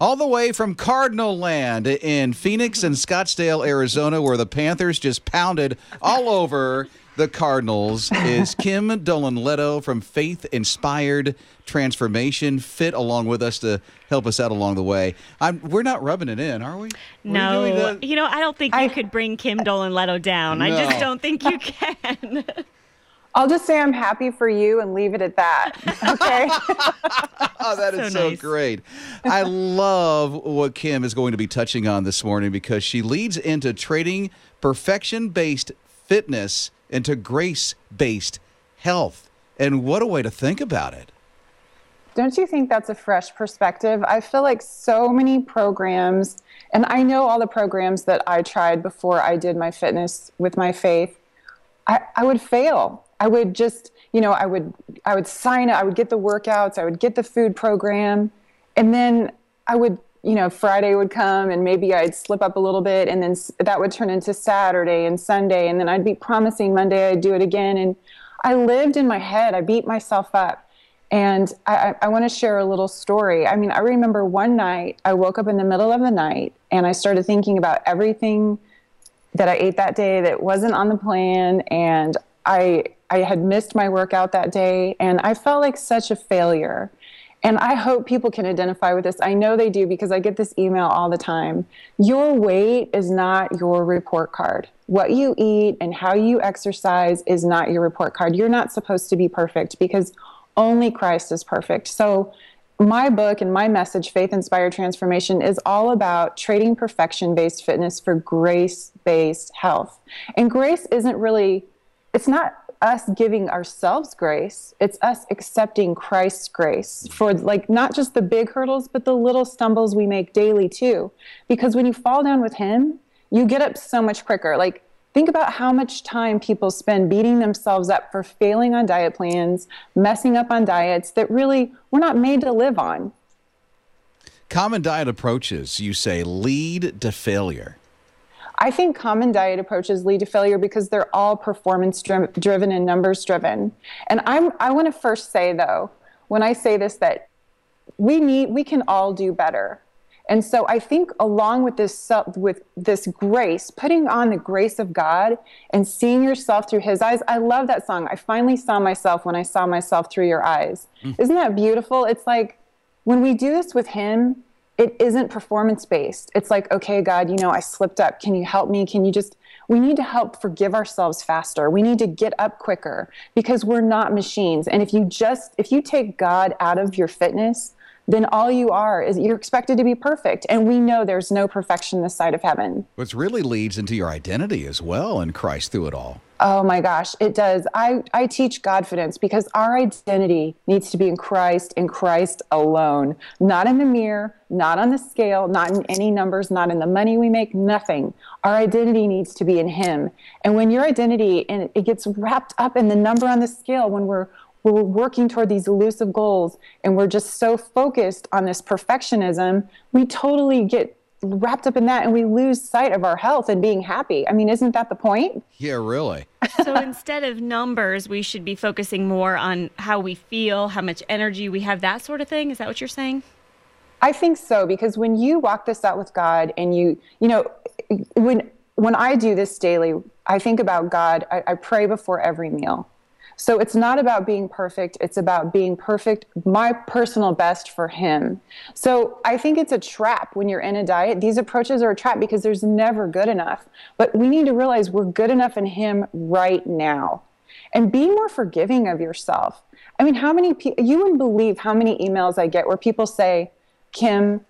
all the way from Cardinal Land in Phoenix and Scottsdale, Arizona, where the Panthers just pounded all over the Cardinals, is Kim Dolan Leto from Faith Inspired Transformation fit along with us to help us out along the way. I'm, we're not rubbing it in, are we? No, We're doing you know I don't think you could bring Kim Dolan Leto down. I just don't think you can. I'll just say I'm happy for you and leave it at that. Okay. Oh, that is So so nice. great. I love what Kim is going to be touching on this morning because she leads into trading perfection based fitness into grace based health. And what a way to think about it. Don't you think that's a fresh perspective? I feel like so many programs, and I know all the programs that I tried before I did my fitness with my faith, I, I would fail. I would just, you know, I would I would sign up, I would get the workouts, I would get the food program, and then I would, you know, Friday would come and maybe I'd slip up a little bit and then that would turn into Saturday and Sunday and then I'd be promising Monday I'd do it again and I lived in my head. I beat myself up. And I, I, I want to share a little story. I mean, I remember one night I woke up in the middle of the night and I started thinking about everything that I ate that day that wasn't on the plan. And I, I had missed my workout that day and I felt like such a failure. And I hope people can identify with this. I know they do because I get this email all the time. Your weight is not your report card. What you eat and how you exercise is not your report card. You're not supposed to be perfect because only Christ is perfect. So, my book and my message, Faith Inspired Transformation, is all about trading perfection based fitness for grace based health. And grace isn't really, it's not us giving ourselves grace, it's us accepting Christ's grace for like not just the big hurdles, but the little stumbles we make daily too. Because when you fall down with Him, you get up so much quicker. Like, Think about how much time people spend beating themselves up for failing on diet plans, messing up on diets that really we're not made to live on. Common diet approaches, you say, lead to failure. I think common diet approaches lead to failure because they're all performance dri- driven and numbers driven. And I'm I want to first say though, when I say this that we need we can all do better. And so I think along with this self- with this grace, putting on the grace of God and seeing yourself through his eyes. I love that song. I finally saw myself when I saw myself through your eyes. Mm. Isn't that beautiful? It's like when we do this with him, it isn't performance based. It's like, okay, God, you know, I slipped up. Can you help me? Can you just, we need to help forgive ourselves faster. We need to get up quicker because we're not machines. And if you just, if you take God out of your fitness, then all you are is you're expected to be perfect. And we know there's no perfection this side of heaven. Which really leads into your identity as well in Christ through it all. Oh my gosh, it does. I, I teach Godfidence because our identity needs to be in Christ, in Christ alone, not in the mirror, not on the scale, not in any numbers, not in the money we make, nothing. Our identity needs to be in Him. And when your identity and it gets wrapped up in the number on the scale, when we're we're working toward these elusive goals and we're just so focused on this perfectionism, we totally get wrapped up in that and we lose sight of our health and being happy. I mean, isn't that the point? Yeah, really. so instead of numbers, we should be focusing more on how we feel, how much energy we have, that sort of thing. Is that what you're saying? I think so because when you walk this out with God and you, you know, when when I do this daily, I think about God. I, I pray before every meal. So it's not about being perfect, it's about being perfect, my personal best for Him. So I think it's a trap when you're in a diet. These approaches are a trap because there's never good enough. But we need to realize we're good enough in Him right now. And be more forgiving of yourself. I mean, how many people, you wouldn't believe how many emails I get where people say, Kim,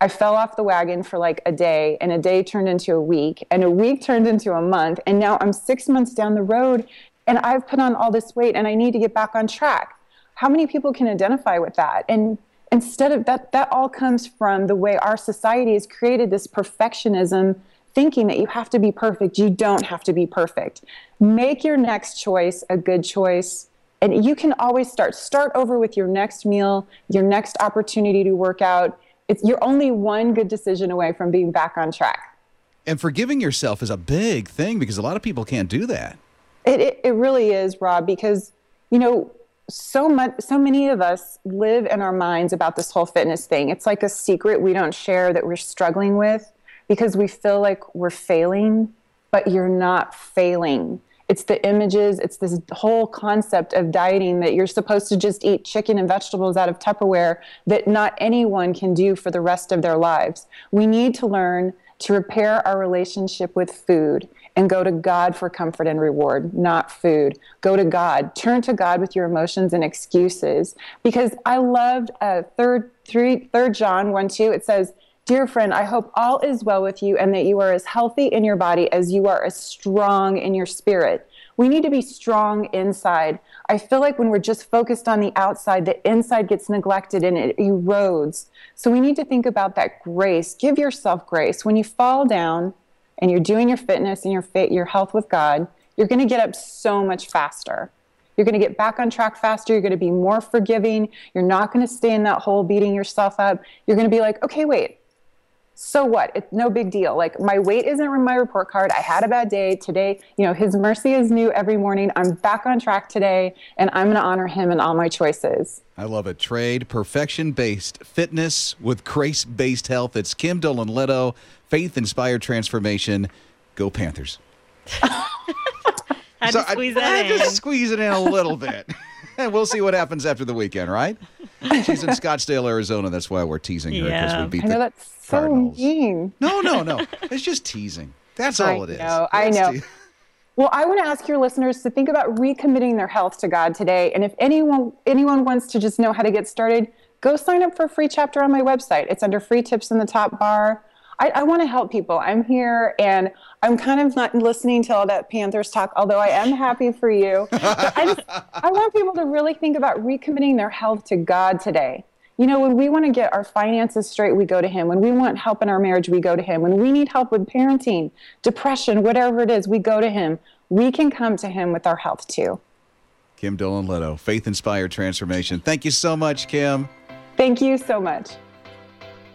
I fell off the wagon for like a day, and a day turned into a week, and a week turned into a month, and now I'm six months down the road, and I've put on all this weight, and I need to get back on track. How many people can identify with that? And instead of that, that all comes from the way our society has created this perfectionism, thinking that you have to be perfect. You don't have to be perfect. Make your next choice a good choice and you can always start start over with your next meal your next opportunity to work out it's you're only one good decision away from being back on track And forgiving yourself is a big thing because a lot of people can't do that. It, it, it really is rob because you know so much so many of us live in our minds about this whole fitness thing. It's like a secret we don't share that we're struggling with because we feel like we're failing but you're not failing. It's the images it's this whole concept of dieting that you're supposed to just eat chicken and vegetables out of tupperware that not anyone can do for the rest of their lives. We need to learn to repair our relationship with food and go to God for comfort and reward, not food. Go to God. Turn to God with your emotions and excuses. Because I loved uh, third, three, third John 1 2. It says, Dear friend, I hope all is well with you and that you are as healthy in your body as you are as strong in your spirit. We need to be strong inside. I feel like when we're just focused on the outside, the inside gets neglected and it erodes. So we need to think about that grace. Give yourself grace. When you fall down and you're doing your fitness and your fit, your health with God, you're going to get up so much faster. You're going to get back on track faster. You're going to be more forgiving. You're not going to stay in that hole beating yourself up. You're going to be like, okay, wait, so what? It's no big deal. Like my weight isn't in my report card. I had a bad day today. You know, his mercy is new every morning. I'm back on track today and I'm going to honor him in all my choices. I love it. Trade perfection based fitness with grace based health. It's Kim Dolan Leto, faith inspired transformation. Go Panthers. Had so to squeeze I, that I in. just squeeze it in a little bit. and we'll see what happens after the weekend, right? She's in Scottsdale, Arizona. That's why we're teasing her because Yeah. we beat I know the that's so Cardinals. mean. No, no, no. It's just teasing. That's I all it is. know, I It's know. te- Well, I want to ask your listeners to think about recommitting their health to God today. And if anyone anyone wants to just know how to get started, go sign up for a free chapter on my website. It's under free tips in the top bar. I, I want to help people. I'm here and I'm kind of not listening to all that Panthers talk, although I am happy for you. I just I want people to really think about recommitting their health to God today. You know, when we want to get our finances straight, we go to Him. When we want help in our marriage, we go to Him. When we need help with parenting, depression, whatever it is, we go to Him. We can come to Him with our health too. Kim Dolan Leto, faith inspired transformation. Thank you so much, Kim. Thank you so much.